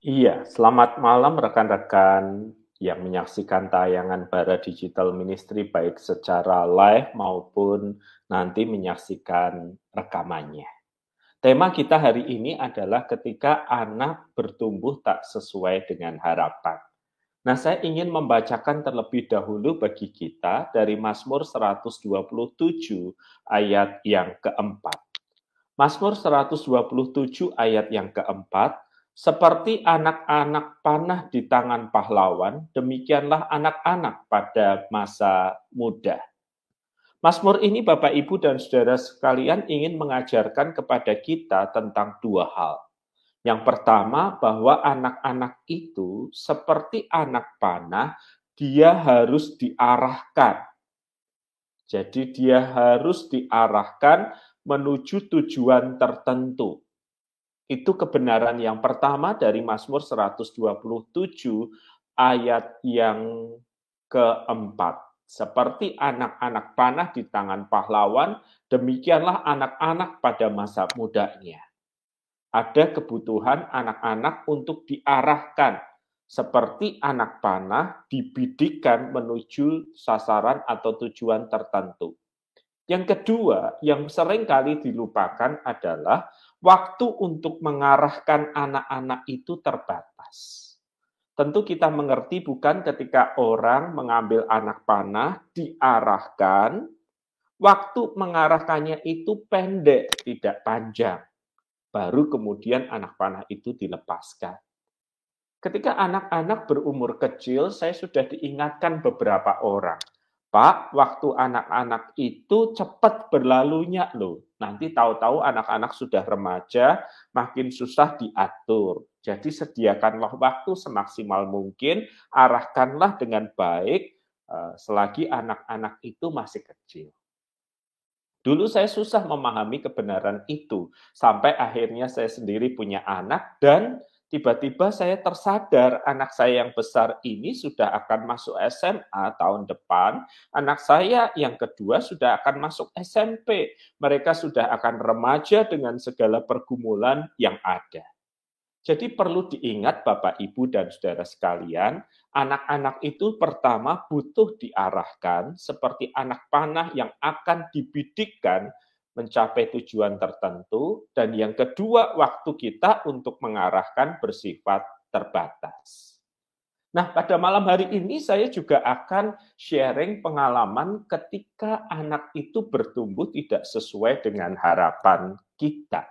Iya, selamat malam rekan-rekan yang menyaksikan tayangan Bara Digital Ministry baik secara live maupun nanti menyaksikan rekamannya. Tema kita hari ini adalah ketika anak bertumbuh tak sesuai dengan harapan. Nah, saya ingin membacakan terlebih dahulu bagi kita dari Mazmur 127 ayat yang keempat. Mazmur 127 ayat yang keempat, seperti anak-anak panah di tangan pahlawan, demikianlah anak-anak pada masa muda. Mazmur ini Bapak Ibu dan Saudara sekalian ingin mengajarkan kepada kita tentang dua hal. Yang pertama bahwa anak-anak itu seperti anak panah, dia harus diarahkan. Jadi dia harus diarahkan menuju tujuan tertentu. Itu kebenaran yang pertama dari Mazmur 127 ayat yang keempat. Seperti anak-anak panah di tangan pahlawan, demikianlah anak-anak pada masa mudanya. Ada kebutuhan anak-anak untuk diarahkan, seperti anak panah dibidikkan menuju sasaran atau tujuan tertentu. Yang kedua, yang sering kali dilupakan adalah waktu untuk mengarahkan anak-anak itu terbatas. Tentu kita mengerti bukan ketika orang mengambil anak panah diarahkan, waktu mengarahkannya itu pendek, tidak panjang. Baru kemudian anak panah itu dilepaskan. Ketika anak-anak berumur kecil, saya sudah diingatkan beberapa orang Pak, waktu anak-anak itu cepat berlalunya loh. Nanti tahu-tahu anak-anak sudah remaja, makin susah diatur. Jadi sediakanlah waktu semaksimal mungkin, arahkanlah dengan baik eh, selagi anak-anak itu masih kecil. Dulu saya susah memahami kebenaran itu, sampai akhirnya saya sendiri punya anak dan tiba-tiba saya tersadar anak saya yang besar ini sudah akan masuk SMA tahun depan, anak saya yang kedua sudah akan masuk SMP. Mereka sudah akan remaja dengan segala pergumulan yang ada. Jadi perlu diingat Bapak, Ibu, dan Saudara sekalian, anak-anak itu pertama butuh diarahkan seperti anak panah yang akan dibidikkan mencapai tujuan tertentu, dan yang kedua, waktu kita untuk mengarahkan bersifat terbatas. Nah, pada malam hari ini saya juga akan sharing pengalaman ketika anak itu bertumbuh tidak sesuai dengan harapan kita.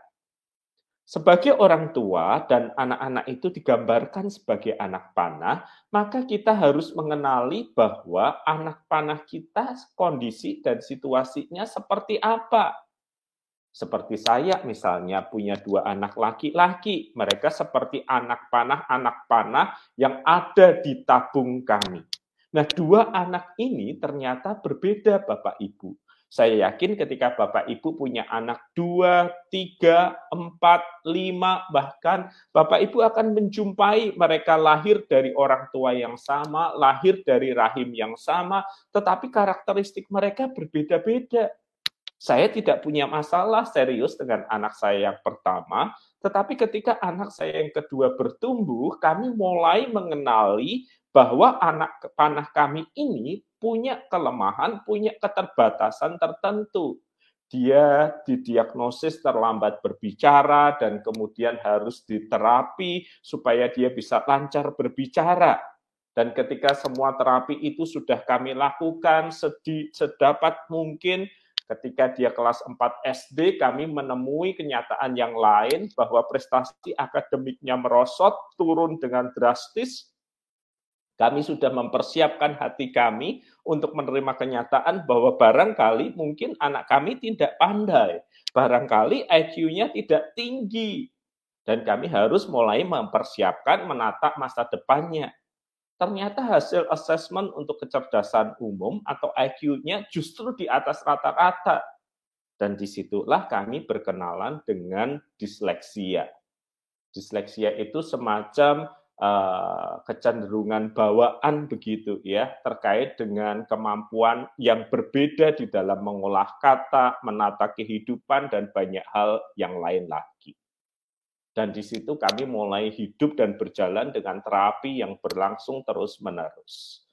Sebagai orang tua dan anak-anak itu digambarkan sebagai anak panah, maka kita harus mengenali bahwa anak panah kita kondisi dan situasinya seperti apa. Seperti saya misalnya punya dua anak laki-laki, mereka seperti anak panah-anak panah yang ada di tabung kami. Nah, dua anak ini ternyata berbeda Bapak Ibu. Saya yakin ketika Bapak Ibu punya anak dua, tiga, empat, lima, bahkan Bapak Ibu akan menjumpai mereka lahir dari orang tua yang sama, lahir dari rahim yang sama, tetapi karakteristik mereka berbeda-beda. Saya tidak punya masalah serius dengan anak saya yang pertama, tetapi ketika anak saya yang kedua bertumbuh, kami mulai mengenali bahwa anak panah kami ini punya kelemahan, punya keterbatasan tertentu. Dia didiagnosis terlambat berbicara dan kemudian harus diterapi supaya dia bisa lancar berbicara. Dan ketika semua terapi itu sudah kami lakukan sedapat mungkin, Ketika dia kelas 4 SD, kami menemui kenyataan yang lain bahwa prestasi akademiknya merosot, turun dengan drastis. Kami sudah mempersiapkan hati kami untuk menerima kenyataan bahwa barangkali mungkin anak kami tidak pandai, barangkali IQ-nya tidak tinggi, dan kami harus mulai mempersiapkan menata masa depannya ternyata hasil assessment untuk kecerdasan umum atau IQ-nya justru di atas rata-rata. Dan di situlah kami berkenalan dengan disleksia. Disleksia itu semacam uh, kecenderungan bawaan begitu ya, terkait dengan kemampuan yang berbeda di dalam mengolah kata, menata kehidupan, dan banyak hal yang lain lagi. Dan di situ kami mulai hidup dan berjalan dengan terapi yang berlangsung terus-menerus.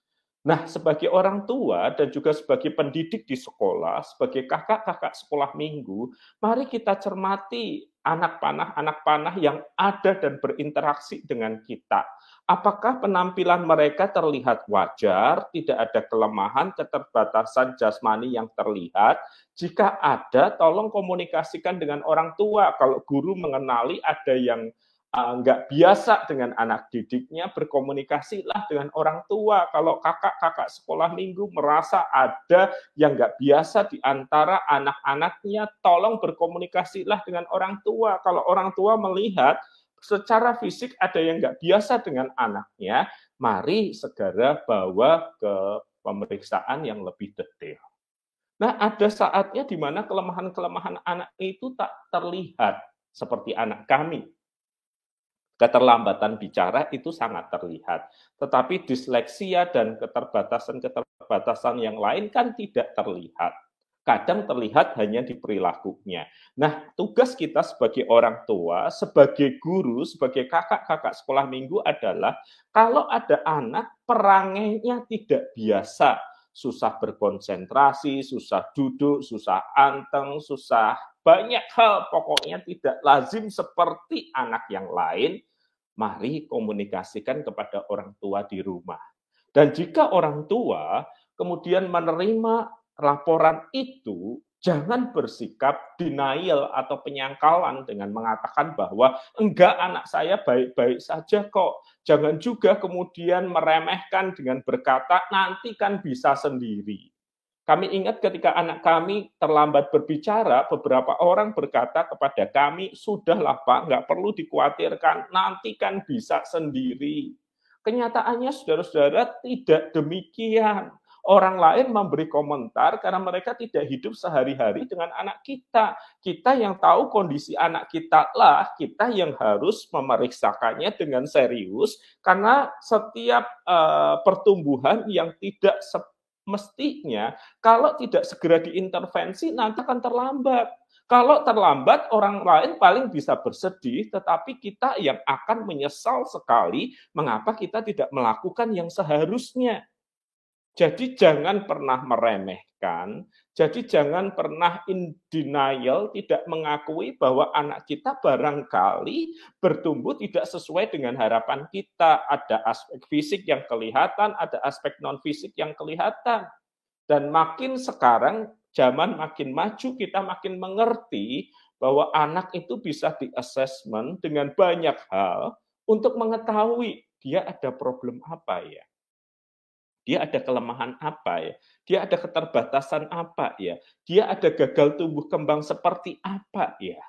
Nah, sebagai orang tua dan juga sebagai pendidik di sekolah, sebagai kakak-kakak sekolah minggu, mari kita cermati anak panah-anak panah yang ada dan berinteraksi dengan kita. Apakah penampilan mereka terlihat wajar, tidak ada kelemahan, keterbatasan jasmani yang terlihat? Jika ada, tolong komunikasikan dengan orang tua. Kalau guru mengenali ada yang uh, nggak biasa dengan anak didiknya, berkomunikasilah dengan orang tua. Kalau kakak-kakak sekolah minggu merasa ada yang nggak biasa di antara anak-anaknya, tolong berkomunikasilah dengan orang tua. Kalau orang tua melihat secara fisik ada yang nggak biasa dengan anaknya, mari segera bawa ke pemeriksaan yang lebih detail. Nah, ada saatnya di mana kelemahan-kelemahan anak itu tak terlihat seperti anak kami Keterlambatan bicara itu sangat terlihat, tetapi disleksia dan keterbatasan-keterbatasan yang lain kan tidak terlihat. Kadang terlihat hanya di perilakunya. Nah, tugas kita sebagai orang tua, sebagai guru, sebagai kakak-kakak sekolah minggu adalah kalau ada anak perangainya tidak biasa, susah berkonsentrasi, susah duduk, susah anteng, susah banyak hal pokoknya tidak lazim seperti anak yang lain, mari komunikasikan kepada orang tua di rumah. Dan jika orang tua kemudian menerima laporan itu, jangan bersikap denial atau penyangkalan dengan mengatakan bahwa enggak anak saya baik-baik saja kok. Jangan juga kemudian meremehkan dengan berkata nanti kan bisa sendiri. Kami ingat ketika anak kami terlambat berbicara, beberapa orang berkata kepada kami, sudahlah Pak, nggak perlu dikhawatirkan, nanti kan bisa sendiri. Kenyataannya saudara-saudara tidak demikian. Orang lain memberi komentar karena mereka tidak hidup sehari-hari dengan anak kita. Kita yang tahu kondisi anak kita lah, kita yang harus memeriksakannya dengan serius karena setiap uh, pertumbuhan yang tidak mestinya kalau tidak segera diintervensi nanti akan terlambat. Kalau terlambat, orang lain paling bisa bersedih, tetapi kita yang akan menyesal sekali mengapa kita tidak melakukan yang seharusnya. Jadi jangan pernah meremehkan, jadi jangan pernah in denial, tidak mengakui bahwa anak kita barangkali bertumbuh tidak sesuai dengan harapan kita. Ada aspek fisik yang kelihatan, ada aspek non fisik yang kelihatan. Dan makin sekarang zaman makin maju, kita makin mengerti bahwa anak itu bisa di-assessment dengan banyak hal untuk mengetahui dia ada problem apa ya. Dia ada kelemahan apa ya? Dia ada keterbatasan apa ya? Dia ada gagal tumbuh kembang seperti apa ya?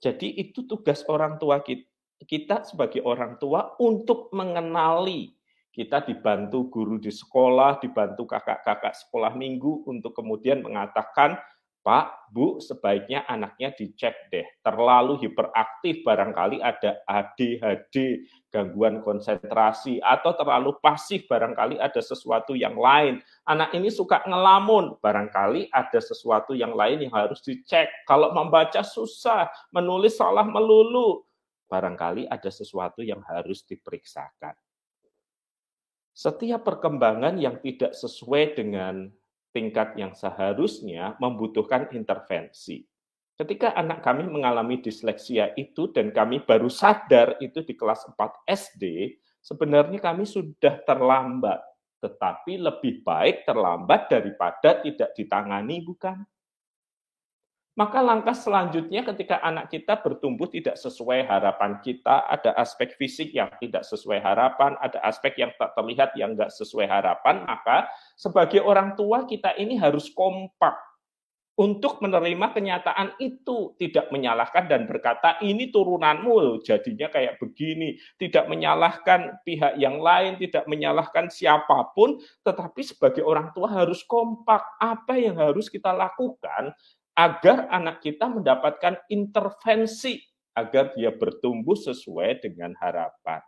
Jadi itu tugas orang tua kita, sebagai orang tua untuk mengenali kita dibantu guru di sekolah, dibantu kakak-kakak sekolah minggu untuk kemudian mengatakan, Pak, Bu, sebaiknya anaknya dicek deh. Terlalu hiperaktif, barangkali ada ADHD, gangguan konsentrasi, atau terlalu pasif, barangkali ada sesuatu yang lain. Anak ini suka ngelamun, barangkali ada sesuatu yang lain yang harus dicek. Kalau membaca susah, menulis salah melulu, barangkali ada sesuatu yang harus diperiksakan setiap perkembangan yang tidak sesuai dengan tingkat yang seharusnya membutuhkan intervensi. Ketika anak kami mengalami disleksia itu dan kami baru sadar itu di kelas 4 SD, sebenarnya kami sudah terlambat. Tetapi lebih baik terlambat daripada tidak ditangani, bukan? Maka langkah selanjutnya ketika anak kita bertumbuh tidak sesuai harapan kita, ada aspek fisik yang tidak sesuai harapan, ada aspek yang tak terlihat yang nggak sesuai harapan, maka sebagai orang tua kita ini harus kompak untuk menerima kenyataan itu, tidak menyalahkan dan berkata ini turunanmu jadinya kayak begini, tidak menyalahkan pihak yang lain, tidak menyalahkan siapa pun, tetapi sebagai orang tua harus kompak. Apa yang harus kita lakukan? Agar anak kita mendapatkan intervensi agar dia bertumbuh sesuai dengan harapan.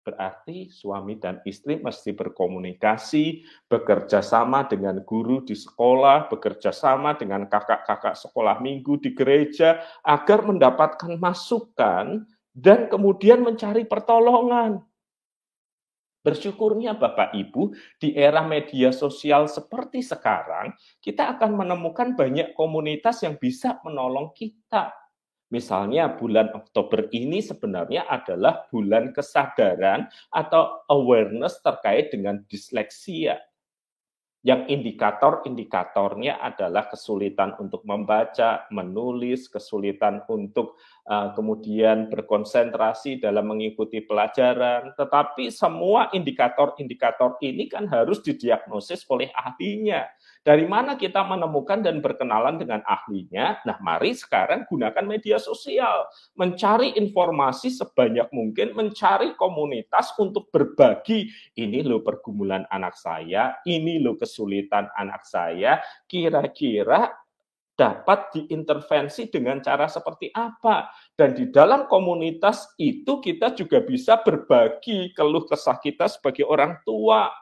Berarti suami dan istri mesti berkomunikasi, bekerja sama dengan guru di sekolah, bekerja sama dengan kakak-kakak sekolah minggu di gereja, agar mendapatkan masukan dan kemudian mencari pertolongan. Bersyukurnya Bapak Ibu, di era media sosial seperti sekarang, kita akan menemukan banyak komunitas yang bisa menolong kita Misalnya bulan Oktober ini sebenarnya adalah bulan kesadaran atau awareness terkait dengan disleksia. Yang indikator-indikatornya adalah kesulitan untuk membaca, menulis, kesulitan untuk uh, kemudian berkonsentrasi dalam mengikuti pelajaran. Tetapi semua indikator-indikator ini kan harus didiagnosis oleh ahlinya dari mana kita menemukan dan berkenalan dengan ahlinya? Nah, mari sekarang gunakan media sosial, mencari informasi sebanyak mungkin, mencari komunitas untuk berbagi. Ini loh pergumulan anak saya, ini loh kesulitan anak saya. Kira-kira dapat diintervensi dengan cara seperti apa. Dan di dalam komunitas itu kita juga bisa berbagi keluh kesah kita sebagai orang tua.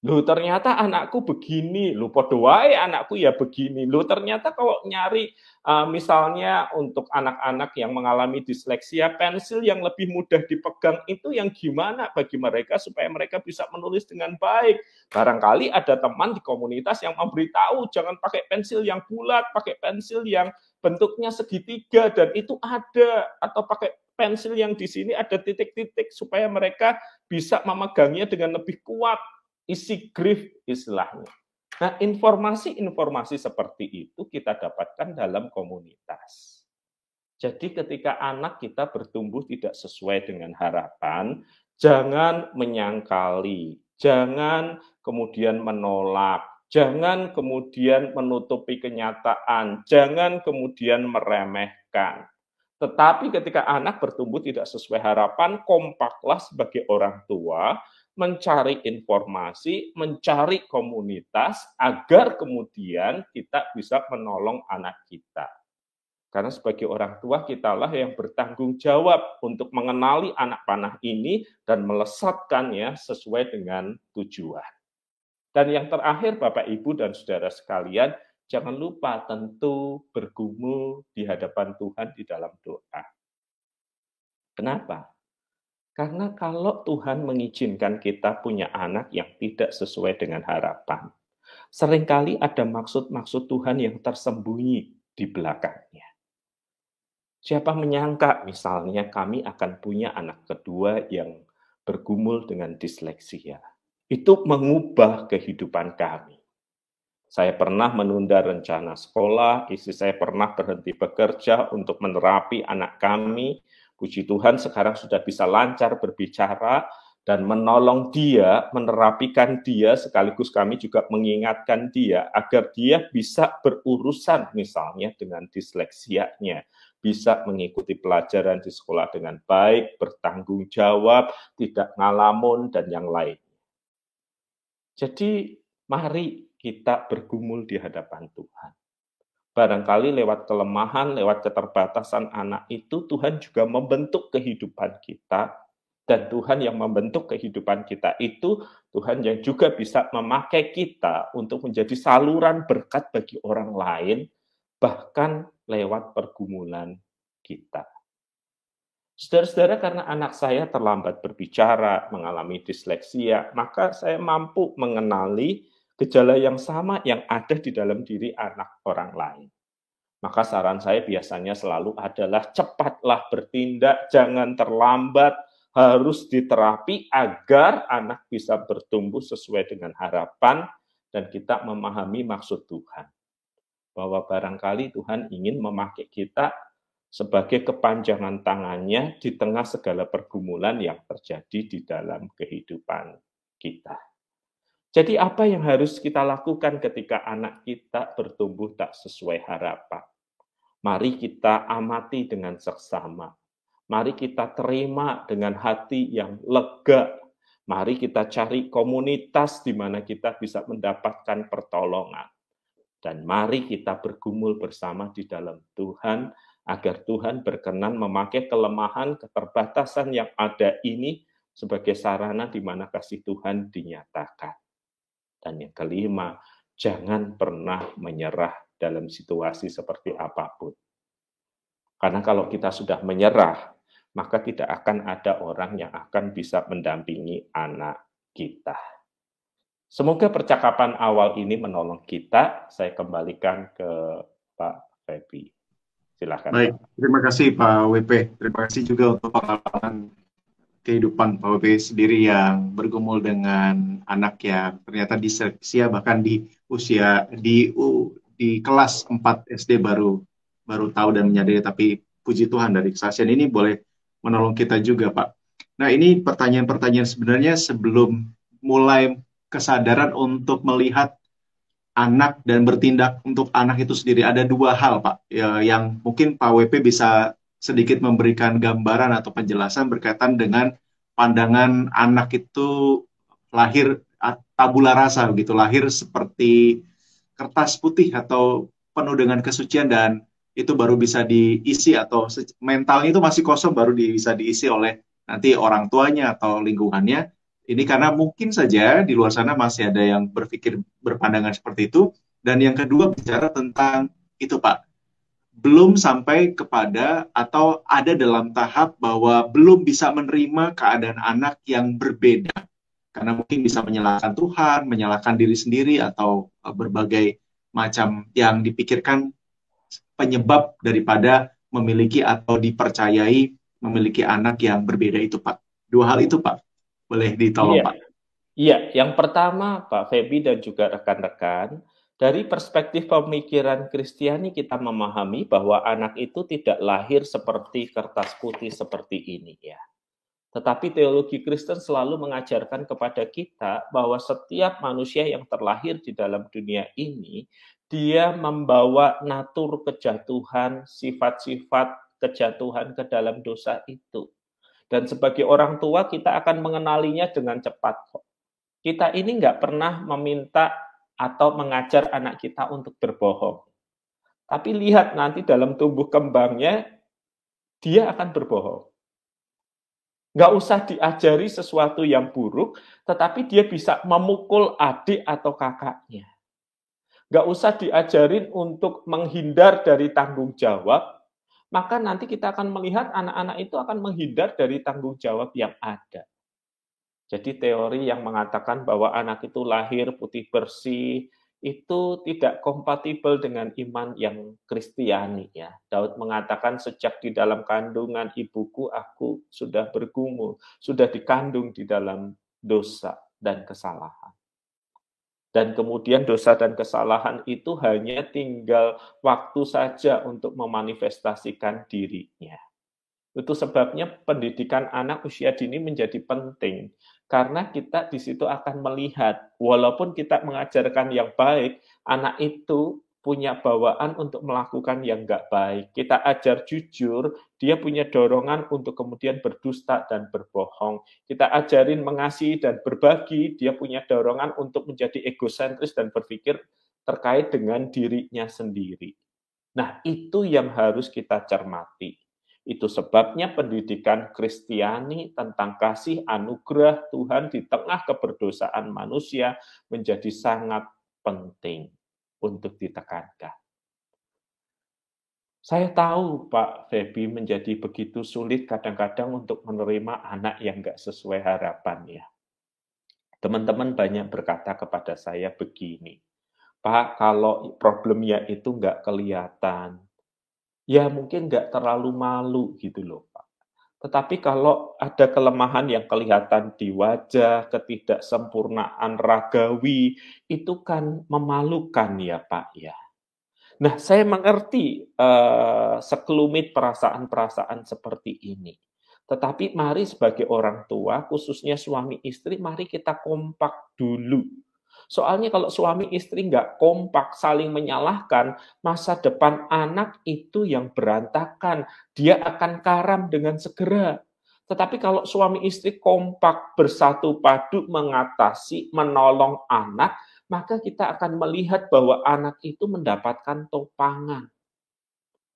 Lu ternyata anakku begini, lu podo wae anakku ya begini. Lu ternyata kalau nyari uh, misalnya untuk anak-anak yang mengalami disleksia, pensil yang lebih mudah dipegang itu yang gimana bagi mereka supaya mereka bisa menulis dengan baik. Barangkali ada teman di komunitas yang memberitahu jangan pakai pensil yang bulat, pakai pensil yang bentuknya segitiga dan itu ada atau pakai pensil yang di sini ada titik-titik supaya mereka bisa memegangnya dengan lebih kuat isi grief istilahnya. Nah, informasi-informasi seperti itu kita dapatkan dalam komunitas. Jadi ketika anak kita bertumbuh tidak sesuai dengan harapan, jangan menyangkali, jangan kemudian menolak, jangan kemudian menutupi kenyataan, jangan kemudian meremehkan. Tetapi ketika anak bertumbuh tidak sesuai harapan, kompaklah sebagai orang tua mencari informasi, mencari komunitas agar kemudian kita bisa menolong anak kita. Karena sebagai orang tua kitalah yang bertanggung jawab untuk mengenali anak panah ini dan melesatkannya sesuai dengan tujuan. Dan yang terakhir Bapak Ibu dan Saudara sekalian, jangan lupa tentu bergumul di hadapan Tuhan di dalam doa. Kenapa? Karena kalau Tuhan mengizinkan kita punya anak yang tidak sesuai dengan harapan, sering kali ada maksud-maksud Tuhan yang tersembunyi di belakangnya. Siapa menyangka misalnya kami akan punya anak kedua yang bergumul dengan disleksia. Itu mengubah kehidupan kami. Saya pernah menunda rencana sekolah, istri saya pernah berhenti bekerja untuk menerapi anak kami, Puji Tuhan sekarang sudah bisa lancar berbicara dan menolong dia, menerapikan dia, sekaligus kami juga mengingatkan dia agar dia bisa berurusan misalnya dengan disleksianya, bisa mengikuti pelajaran di sekolah dengan baik, bertanggung jawab, tidak ngalamun, dan yang lain. Jadi mari kita bergumul di hadapan Tuhan. Barangkali lewat kelemahan, lewat keterbatasan anak itu, Tuhan juga membentuk kehidupan kita. Dan Tuhan yang membentuk kehidupan kita itu, Tuhan yang juga bisa memakai kita untuk menjadi saluran berkat bagi orang lain, bahkan lewat pergumulan kita. Saudara-saudara, karena anak saya terlambat berbicara, mengalami disleksia, maka saya mampu mengenali gejala yang sama yang ada di dalam diri anak orang lain. Maka saran saya biasanya selalu adalah cepatlah bertindak, jangan terlambat, harus diterapi agar anak bisa bertumbuh sesuai dengan harapan dan kita memahami maksud Tuhan. Bahwa barangkali Tuhan ingin memakai kita sebagai kepanjangan tangannya di tengah segala pergumulan yang terjadi di dalam kehidupan kita. Jadi apa yang harus kita lakukan ketika anak kita bertumbuh tak sesuai harapan? Mari kita amati dengan seksama. Mari kita terima dengan hati yang lega. Mari kita cari komunitas di mana kita bisa mendapatkan pertolongan. Dan mari kita bergumul bersama di dalam Tuhan agar Tuhan berkenan memakai kelemahan, keterbatasan yang ada ini sebagai sarana di mana kasih Tuhan dinyatakan. Dan yang kelima, jangan pernah menyerah dalam situasi seperti apa pun. Karena kalau kita sudah menyerah, maka tidak akan ada orang yang akan bisa mendampingi anak kita. Semoga percakapan awal ini menolong kita. Saya kembalikan ke Pak Febi. Silakan. Baik, terima kasih Pak WP. Terima kasih juga untuk pengalaman kehidupan Pak WP sendiri yang bergumul dengan anak yang ternyata diseleksia bahkan di usia di di kelas 4 SD baru baru tahu dan menyadari tapi puji Tuhan dari kesaksian ini boleh menolong kita juga Pak. Nah ini pertanyaan-pertanyaan sebenarnya sebelum mulai kesadaran untuk melihat anak dan bertindak untuk anak itu sendiri. Ada dua hal, Pak, ya, yang mungkin Pak WP bisa sedikit memberikan gambaran atau penjelasan berkaitan dengan pandangan anak itu lahir tabula rasa gitu, lahir seperti kertas putih atau penuh dengan kesucian dan itu baru bisa diisi atau mentalnya itu masih kosong baru bisa diisi oleh nanti orang tuanya atau lingkungannya ini karena mungkin saja di luar sana masih ada yang berpikir berpandangan seperti itu. Dan yang kedua bicara tentang itu Pak, belum sampai kepada atau ada dalam tahap bahwa belum bisa menerima keadaan anak yang berbeda. Karena mungkin bisa menyalahkan Tuhan, menyalahkan diri sendiri, atau e, berbagai macam yang dipikirkan penyebab daripada memiliki atau dipercayai memiliki anak yang berbeda itu Pak. Dua hal itu Pak. Boleh ditolong, iya. Pak? Iya, yang pertama, Pak Febi dan juga rekan-rekan, dari perspektif pemikiran Kristiani kita memahami bahwa anak itu tidak lahir seperti kertas putih seperti ini ya. Tetapi teologi Kristen selalu mengajarkan kepada kita bahwa setiap manusia yang terlahir di dalam dunia ini, dia membawa natur kejatuhan, sifat-sifat kejatuhan ke dalam dosa itu. Dan sebagai orang tua kita akan mengenalinya dengan cepat. Kita ini nggak pernah meminta atau mengajar anak kita untuk berbohong. Tapi lihat nanti dalam tumbuh kembangnya, dia akan berbohong. Nggak usah diajari sesuatu yang buruk, tetapi dia bisa memukul adik atau kakaknya. Nggak usah diajarin untuk menghindar dari tanggung jawab, maka nanti kita akan melihat anak-anak itu akan menghindar dari tanggung jawab yang ada. Jadi teori yang mengatakan bahwa anak itu lahir putih bersih itu tidak kompatibel dengan iman yang Kristiani ya. Daud mengatakan sejak di dalam kandungan ibuku aku sudah bergumul, sudah dikandung di dalam dosa dan kesalahan. Dan kemudian dosa dan kesalahan itu hanya tinggal waktu saja untuk memanifestasikan dirinya. Itu sebabnya pendidikan anak usia dini menjadi penting. Karena kita di situ akan melihat, walaupun kita mengajarkan yang baik, anak itu punya bawaan untuk melakukan yang nggak baik. Kita ajar jujur, dia punya dorongan untuk kemudian berdusta dan berbohong. Kita ajarin mengasihi dan berbagi, dia punya dorongan untuk menjadi egosentris dan berpikir terkait dengan dirinya sendiri. Nah, itu yang harus kita cermati. Itu sebabnya pendidikan Kristiani tentang kasih anugerah Tuhan di tengah keberdosaan manusia menjadi sangat penting untuk ditekankan. Saya tahu Pak Febi menjadi begitu sulit kadang-kadang untuk menerima anak yang nggak sesuai harapan ya. Teman-teman banyak berkata kepada saya begini, Pak, kalau problemnya itu nggak kelihatan, ya mungkin nggak terlalu malu gitu loh Pak. Tetapi kalau ada kelemahan yang kelihatan di wajah, ketidaksempurnaan ragawi, itu kan memalukan ya Pak ya. Nah, saya mengerti uh, sekelumit perasaan-perasaan seperti ini. Tetapi mari sebagai orang tua, khususnya suami istri, mari kita kompak dulu Soalnya kalau suami istri nggak kompak, saling menyalahkan, masa depan anak itu yang berantakan. Dia akan karam dengan segera. Tetapi kalau suami istri kompak, bersatu padu, mengatasi, menolong anak, maka kita akan melihat bahwa anak itu mendapatkan topangan.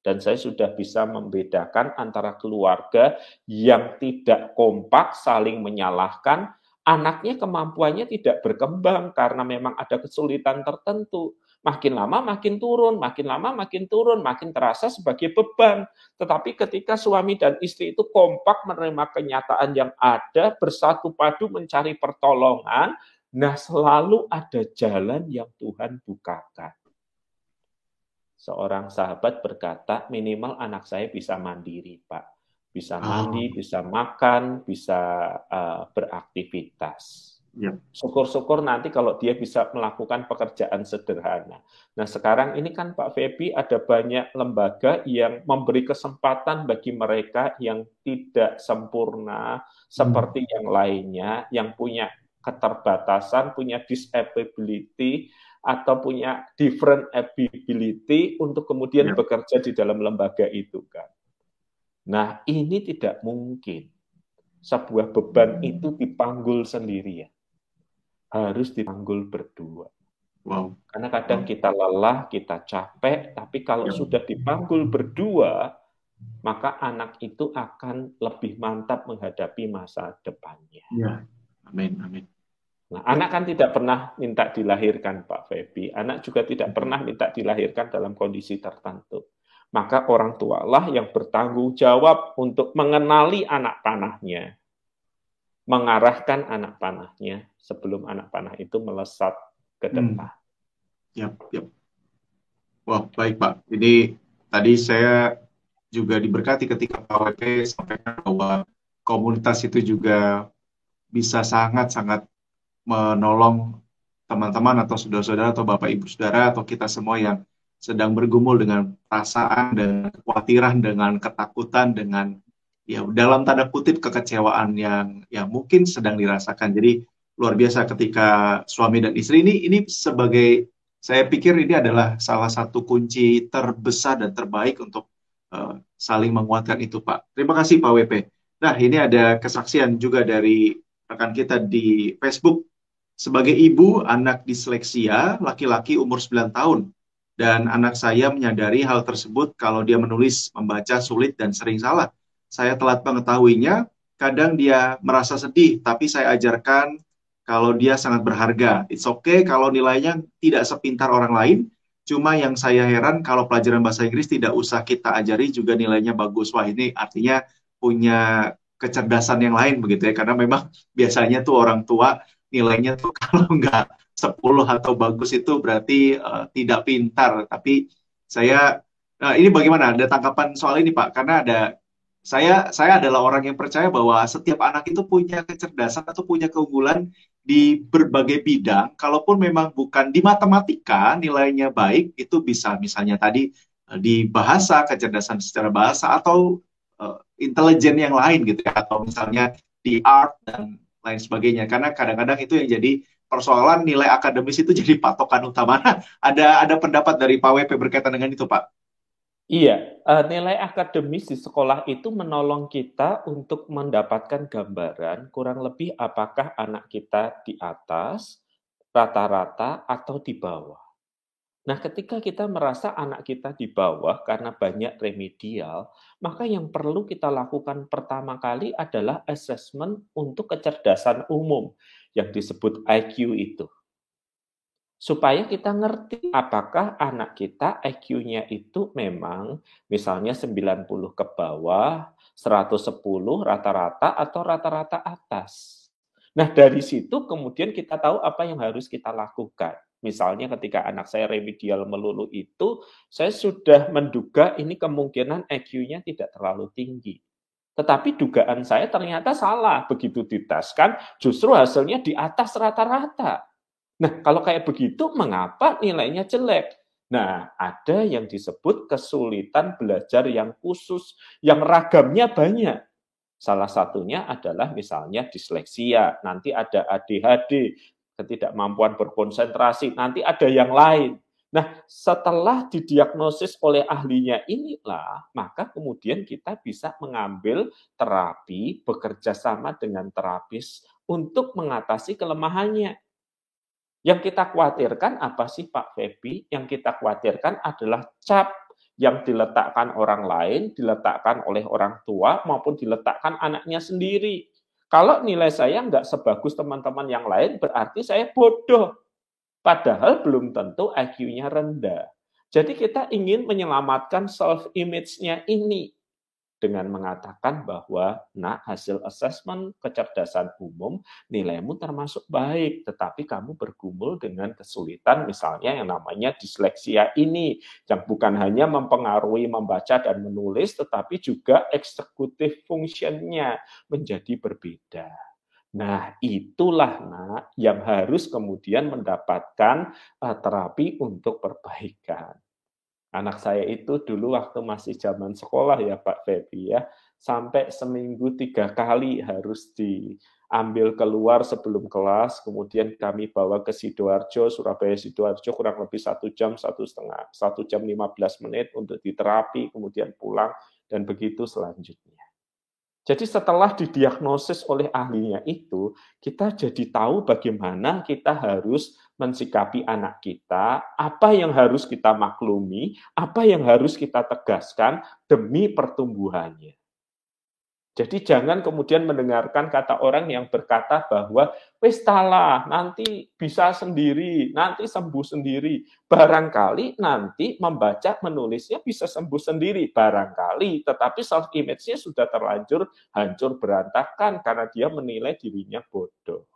Dan saya sudah bisa membedakan antara keluarga yang tidak kompak, saling menyalahkan, anaknya kemampuannya tidak berkembang karena memang ada kesulitan tertentu. Makin lama makin turun, makin lama makin turun, makin terasa sebagai beban. Tetapi ketika suami dan istri itu kompak menerima kenyataan yang ada, bersatu padu mencari pertolongan, nah selalu ada jalan yang Tuhan bukakan seorang sahabat berkata, minimal anak saya bisa mandiri, Pak. Bisa ah. mandi, oh. bisa makan, bisa uh, beraktivitas. Yep. Syukur-syukur nanti kalau dia bisa melakukan pekerjaan sederhana. Nah sekarang ini kan Pak Febi ada banyak lembaga yang memberi kesempatan bagi mereka yang tidak sempurna seperti hmm. yang lainnya, yang punya keterbatasan, punya disability, atau punya different ability untuk kemudian ya. bekerja di dalam lembaga itu kan. Nah, ini tidak mungkin sebuah beban hmm. itu dipanggul sendirian. Harus dipanggul berdua. Wow. Karena kadang wow. kita lelah, kita capek, tapi kalau ya. sudah dipanggul berdua, maka anak itu akan lebih mantap menghadapi masa depannya. Ya. Amin, amin. Nah, anak kan tidak pernah minta dilahirkan, Pak Febi. Anak juga tidak pernah minta dilahirkan dalam kondisi tertentu. Maka orang tualah yang bertanggung jawab untuk mengenali anak panahnya, mengarahkan anak panahnya sebelum anak panah itu melesat ke hmm. depan. Hmm. Yap, yap. Wah, baik Pak. Ini tadi saya juga diberkati ketika Pak WP sampaikan bahwa komunitas itu juga bisa sangat-sangat menolong teman-teman atau saudara-saudara atau bapak ibu saudara atau kita semua yang sedang bergumul dengan perasaan dan kekhawatiran dengan ketakutan dengan ya dalam tanda kutip kekecewaan yang yang mungkin sedang dirasakan. Jadi luar biasa ketika suami dan istri ini ini sebagai saya pikir ini adalah salah satu kunci terbesar dan terbaik untuk uh, saling menguatkan itu Pak. Terima kasih Pak WP nah ini ada kesaksian juga dari rekan kita di Facebook. Sebagai ibu, anak disleksia, laki-laki umur 9 tahun. Dan anak saya menyadari hal tersebut kalau dia menulis, membaca sulit dan sering salah. Saya telat mengetahuinya, kadang dia merasa sedih, tapi saya ajarkan kalau dia sangat berharga. It's okay kalau nilainya tidak sepintar orang lain, cuma yang saya heran kalau pelajaran bahasa Inggris tidak usah kita ajari juga nilainya bagus. Wah ini artinya punya kecerdasan yang lain begitu ya, karena memang biasanya tuh orang tua nilainya tuh kalau nggak 10 atau bagus itu berarti uh, tidak pintar. Tapi saya nah ini bagaimana? Ada tanggapan soal ini Pak? Karena ada saya saya adalah orang yang percaya bahwa setiap anak itu punya kecerdasan atau punya keunggulan di berbagai bidang. Kalaupun memang bukan di matematika nilainya baik, itu bisa misalnya tadi uh, di bahasa, kecerdasan secara bahasa atau uh, intelijen yang lain gitu ya, atau misalnya di art dan lain sebagainya. Karena kadang-kadang itu yang jadi persoalan nilai akademis itu jadi patokan utama. ada ada pendapat dari Pak WP berkaitan dengan itu, Pak? Iya, uh, nilai akademis di sekolah itu menolong kita untuk mendapatkan gambaran kurang lebih apakah anak kita di atas, rata-rata, atau di bawah. Nah, ketika kita merasa anak kita di bawah karena banyak remedial, maka yang perlu kita lakukan pertama kali adalah assessment untuk kecerdasan umum yang disebut IQ itu. Supaya kita ngerti apakah anak kita IQ-nya itu memang misalnya 90 ke bawah, 110 rata-rata atau rata-rata atas. Nah, dari situ kemudian kita tahu apa yang harus kita lakukan. Misalnya ketika anak saya remedial melulu itu, saya sudah menduga ini kemungkinan EQ-nya tidak terlalu tinggi. Tetapi dugaan saya ternyata salah. Begitu diteskan, justru hasilnya di atas rata-rata. Nah, kalau kayak begitu, mengapa nilainya jelek? Nah, ada yang disebut kesulitan belajar yang khusus, yang ragamnya banyak. Salah satunya adalah misalnya disleksia, nanti ada ADHD, ketidakmampuan berkonsentrasi, nanti ada yang lain. Nah, setelah didiagnosis oleh ahlinya inilah, maka kemudian kita bisa mengambil terapi bekerja sama dengan terapis untuk mengatasi kelemahannya. Yang kita khawatirkan apa sih Pak Febi? Yang kita khawatirkan adalah cap yang diletakkan orang lain, diletakkan oleh orang tua, maupun diletakkan anaknya sendiri. Kalau nilai saya nggak sebagus teman-teman yang lain, berarti saya bodoh. Padahal belum tentu IQ-nya rendah. Jadi kita ingin menyelamatkan self-image-nya ini dengan mengatakan bahwa nah hasil assessment kecerdasan umum nilaimu termasuk baik tetapi kamu bergumul dengan kesulitan misalnya yang namanya disleksia ini yang bukan hanya mempengaruhi membaca dan menulis tetapi juga eksekutif fungsinya menjadi berbeda. Nah, itulah nak yang harus kemudian mendapatkan uh, terapi untuk perbaikan. Anak saya itu dulu waktu masih zaman sekolah ya Pak Febi ya, sampai seminggu tiga kali harus diambil keluar sebelum kelas, kemudian kami bawa ke Sidoarjo, Surabaya Sidoarjo kurang lebih satu jam, satu setengah, satu jam lima belas menit untuk diterapi, kemudian pulang, dan begitu selanjutnya. Jadi setelah didiagnosis oleh ahlinya itu, kita jadi tahu bagaimana kita harus mensikapi anak kita, apa yang harus kita maklumi, apa yang harus kita tegaskan demi pertumbuhannya. Jadi jangan kemudian mendengarkan kata orang yang berkata bahwa wis nanti bisa sendiri, nanti sembuh sendiri. Barangkali nanti membaca menulisnya bisa sembuh sendiri, barangkali, tetapi self image-nya sudah terlanjur hancur berantakan karena dia menilai dirinya bodoh.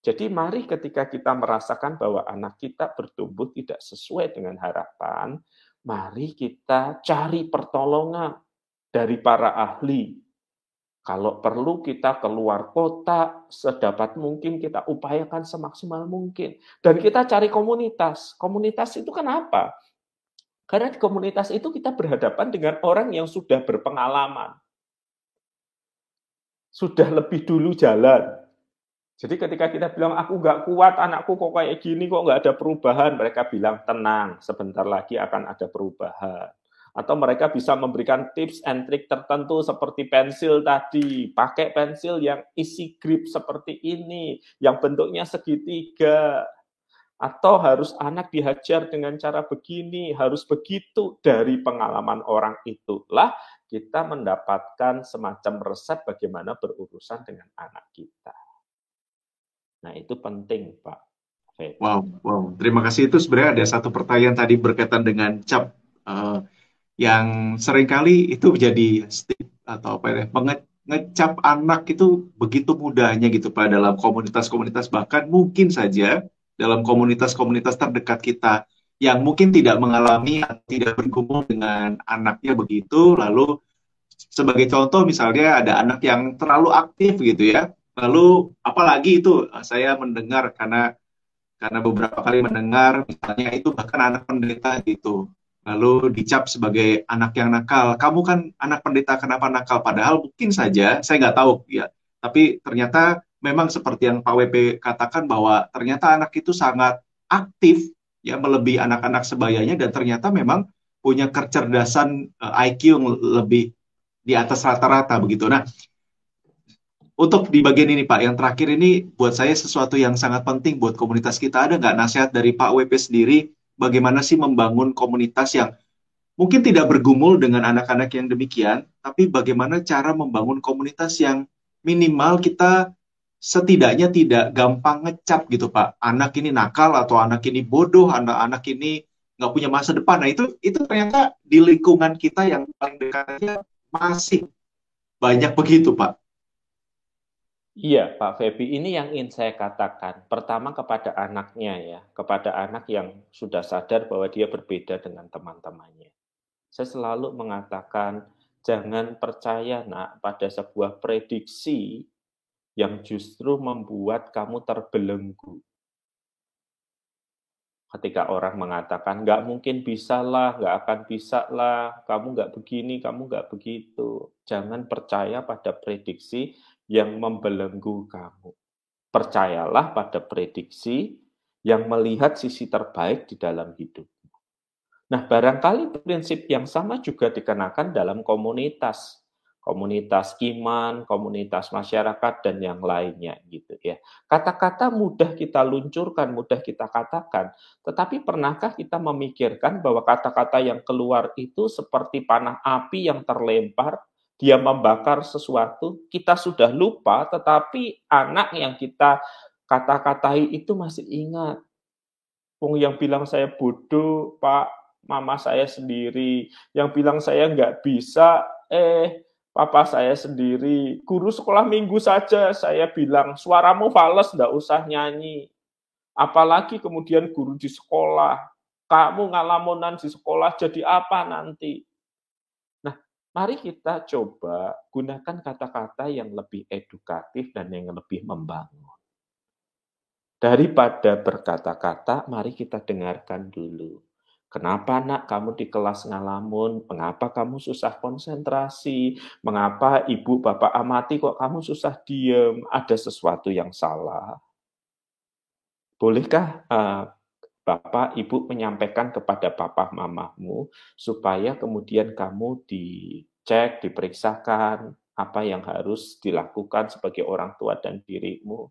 Jadi mari ketika kita merasakan bahwa anak kita bertumbuh tidak sesuai dengan harapan, mari kita cari pertolongan dari para ahli, kalau perlu kita keluar kota, sedapat mungkin kita upayakan semaksimal mungkin. Dan kita cari komunitas. Komunitas itu kenapa? Karena di komunitas itu kita berhadapan dengan orang yang sudah berpengalaman. Sudah lebih dulu jalan. Jadi ketika kita bilang, aku nggak kuat, anakku kok kayak gini, kok nggak ada perubahan. Mereka bilang, tenang, sebentar lagi akan ada perubahan atau mereka bisa memberikan tips and trick tertentu seperti pensil tadi, pakai pensil yang isi grip seperti ini, yang bentuknya segitiga, atau harus anak dihajar dengan cara begini, harus begitu dari pengalaman orang itulah kita mendapatkan semacam resep bagaimana berurusan dengan anak kita. Nah, itu penting, Pak. Wow, wow. Terima kasih. Itu sebenarnya ada satu pertanyaan tadi berkaitan dengan cap uh, yang sering kali itu menjadi atau apa ya mengecap anak itu begitu mudahnya gitu pak dalam komunitas-komunitas bahkan mungkin saja dalam komunitas-komunitas terdekat kita yang mungkin tidak mengalami tidak bergumul dengan anaknya begitu. Lalu sebagai contoh misalnya ada anak yang terlalu aktif gitu ya lalu apalagi itu saya mendengar karena karena beberapa kali mendengar misalnya itu bahkan anak pendeta gitu lalu dicap sebagai anak yang nakal. Kamu kan anak pendeta, kenapa nakal? Padahal mungkin saja, saya nggak tahu ya. Tapi ternyata memang seperti yang Pak WP katakan bahwa ternyata anak itu sangat aktif, ya melebihi anak-anak sebayanya dan ternyata memang punya kecerdasan eh, IQ yang lebih di atas rata-rata begitu. Nah, untuk di bagian ini Pak, yang terakhir ini buat saya sesuatu yang sangat penting buat komunitas kita. Ada nggak nasihat dari Pak WP sendiri bagaimana sih membangun komunitas yang mungkin tidak bergumul dengan anak-anak yang demikian, tapi bagaimana cara membangun komunitas yang minimal kita setidaknya tidak gampang ngecap gitu Pak. Anak ini nakal atau anak ini bodoh, anak-anak ini nggak punya masa depan. Nah itu itu ternyata di lingkungan kita yang paling dekatnya masih banyak begitu Pak. Iya, Pak Febi, ini yang ingin saya katakan. Pertama kepada anaknya ya, kepada anak yang sudah sadar bahwa dia berbeda dengan teman-temannya. Saya selalu mengatakan, jangan percaya nak pada sebuah prediksi yang justru membuat kamu terbelenggu. Ketika orang mengatakan, nggak mungkin bisa lah, nggak akan bisa lah, kamu nggak begini, kamu nggak begitu. Jangan percaya pada prediksi yang membelenggu kamu. Percayalah pada prediksi yang melihat sisi terbaik di dalam hidupmu. Nah, barangkali prinsip yang sama juga dikenakan dalam komunitas. komunitas iman, komunitas masyarakat dan yang lainnya gitu ya. Kata-kata mudah kita luncurkan, mudah kita katakan, tetapi pernahkah kita memikirkan bahwa kata-kata yang keluar itu seperti panah api yang terlempar, dia membakar sesuatu, kita sudah lupa tetapi anak yang kita kata-katai itu masih ingat. Wong yang bilang saya bodoh, Pak, mama saya sendiri, yang bilang saya nggak bisa, eh papa saya sendiri, guru sekolah minggu saja saya bilang, suaramu fals, nggak usah nyanyi. Apalagi kemudian guru di sekolah, kamu ngalamunan di sekolah jadi apa nanti? Mari kita coba gunakan kata-kata yang lebih edukatif dan yang lebih membangun. Daripada berkata-kata, mari kita dengarkan dulu Kenapa nak kamu di kelas ngalamun? Mengapa kamu susah konsentrasi? Mengapa ibu bapak amati kok kamu susah diem? Ada sesuatu yang salah. Bolehkah uh, bapak ibu menyampaikan kepada papa mamamu supaya kemudian kamu dicek, diperiksakan apa yang harus dilakukan sebagai orang tua dan dirimu?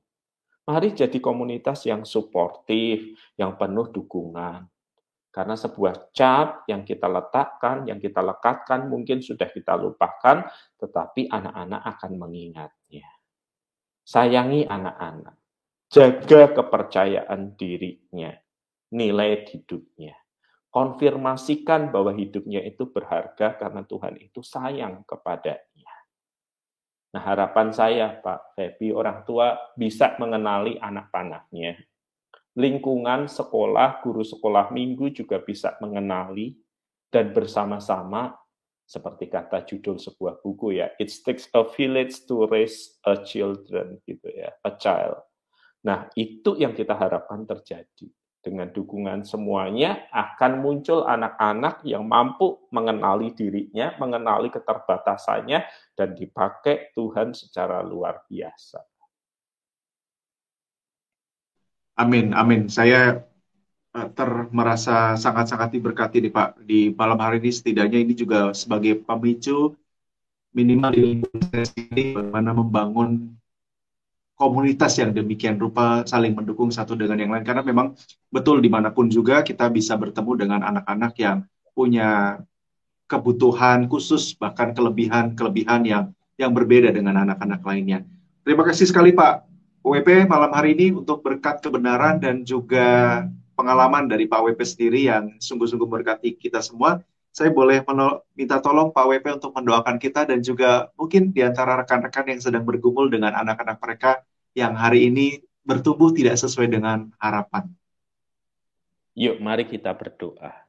Mari jadi komunitas yang suportif, yang penuh dukungan. Karena sebuah cap yang kita letakkan, yang kita lekatkan mungkin sudah kita lupakan, tetapi anak-anak akan mengingatnya. Sayangi anak-anak. Jaga kepercayaan dirinya, nilai hidupnya. Konfirmasikan bahwa hidupnya itu berharga karena Tuhan itu sayang kepadanya. Nah harapan saya Pak Febi, orang tua bisa mengenali anak panahnya, lingkungan sekolah, guru sekolah minggu juga bisa mengenali dan bersama-sama seperti kata judul sebuah buku ya, it takes a village to raise a children gitu ya, a child. Nah, itu yang kita harapkan terjadi. Dengan dukungan semuanya akan muncul anak-anak yang mampu mengenali dirinya, mengenali keterbatasannya dan dipakai Tuhan secara luar biasa. Amin, amin. Saya uh, ter merasa sangat-sangat diberkati nih Pak di malam hari ini setidaknya ini juga sebagai pemicu minimal di ini bagaimana membangun komunitas yang demikian rupa saling mendukung satu dengan yang lain karena memang betul di mana pun juga kita bisa bertemu dengan anak-anak yang punya kebutuhan khusus bahkan kelebihan-kelebihan yang yang berbeda dengan anak-anak lainnya. Terima kasih sekali Pak WP malam hari ini untuk berkat kebenaran dan juga pengalaman dari Pak WP sendiri yang sungguh-sungguh berkati kita semua. Saya boleh minta tolong Pak WP untuk mendoakan kita dan juga mungkin di antara rekan-rekan yang sedang bergumul dengan anak-anak mereka yang hari ini bertumbuh tidak sesuai dengan harapan. Yuk, mari kita berdoa.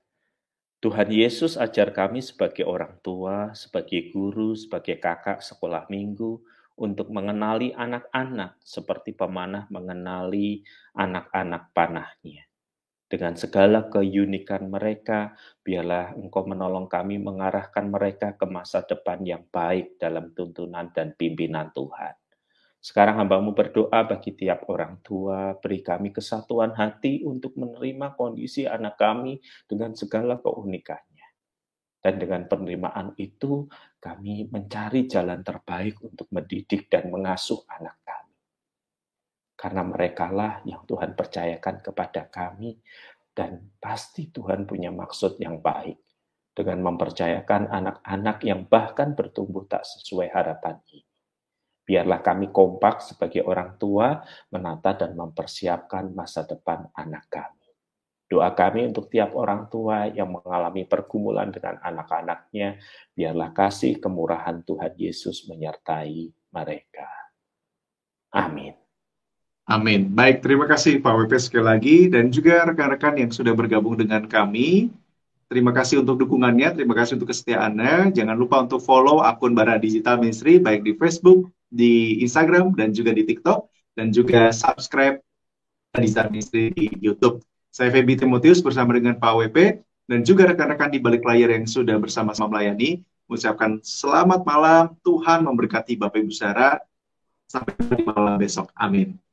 Tuhan Yesus ajar kami sebagai orang tua, sebagai guru, sebagai kakak sekolah minggu, untuk mengenali anak-anak seperti pemanah mengenali anak-anak panahnya. Dengan segala keunikan mereka, biarlah Engkau menolong kami mengarahkan mereka ke masa depan yang baik dalam tuntunan dan pimpinan Tuhan. Sekarang hambamu berdoa bagi tiap orang tua, beri kami kesatuan hati untuk menerima kondisi anak kami dengan segala keunikannya dan dengan penerimaan itu, kami mencari jalan terbaik untuk mendidik dan mengasuh anak kami. Karena merekalah yang Tuhan percayakan kepada kami, dan pasti Tuhan punya maksud yang baik dengan mempercayakan anak-anak yang bahkan bertumbuh tak sesuai harapan ini. Biarlah kami kompak sebagai orang tua menata dan mempersiapkan masa depan anak kami. Doa kami untuk tiap orang tua yang mengalami pergumulan dengan anak-anaknya, biarlah kasih kemurahan Tuhan Yesus menyertai mereka. Amin. Amin. Baik, terima kasih Pak WP sekali lagi dan juga rekan-rekan yang sudah bergabung dengan kami. Terima kasih untuk dukungannya, terima kasih untuk kesetiaannya. Jangan lupa untuk follow akun Bara Digital Ministry baik di Facebook, di Instagram, dan juga di TikTok. Dan juga subscribe Digital Ministry di YouTube. Saya Feby Timotius bersama dengan Pak WP dan juga rekan-rekan di balik layar yang sudah bersama-sama melayani. Mengucapkan selamat malam, Tuhan memberkati Bapak Ibu Saudara. Sampai malam besok. Amin.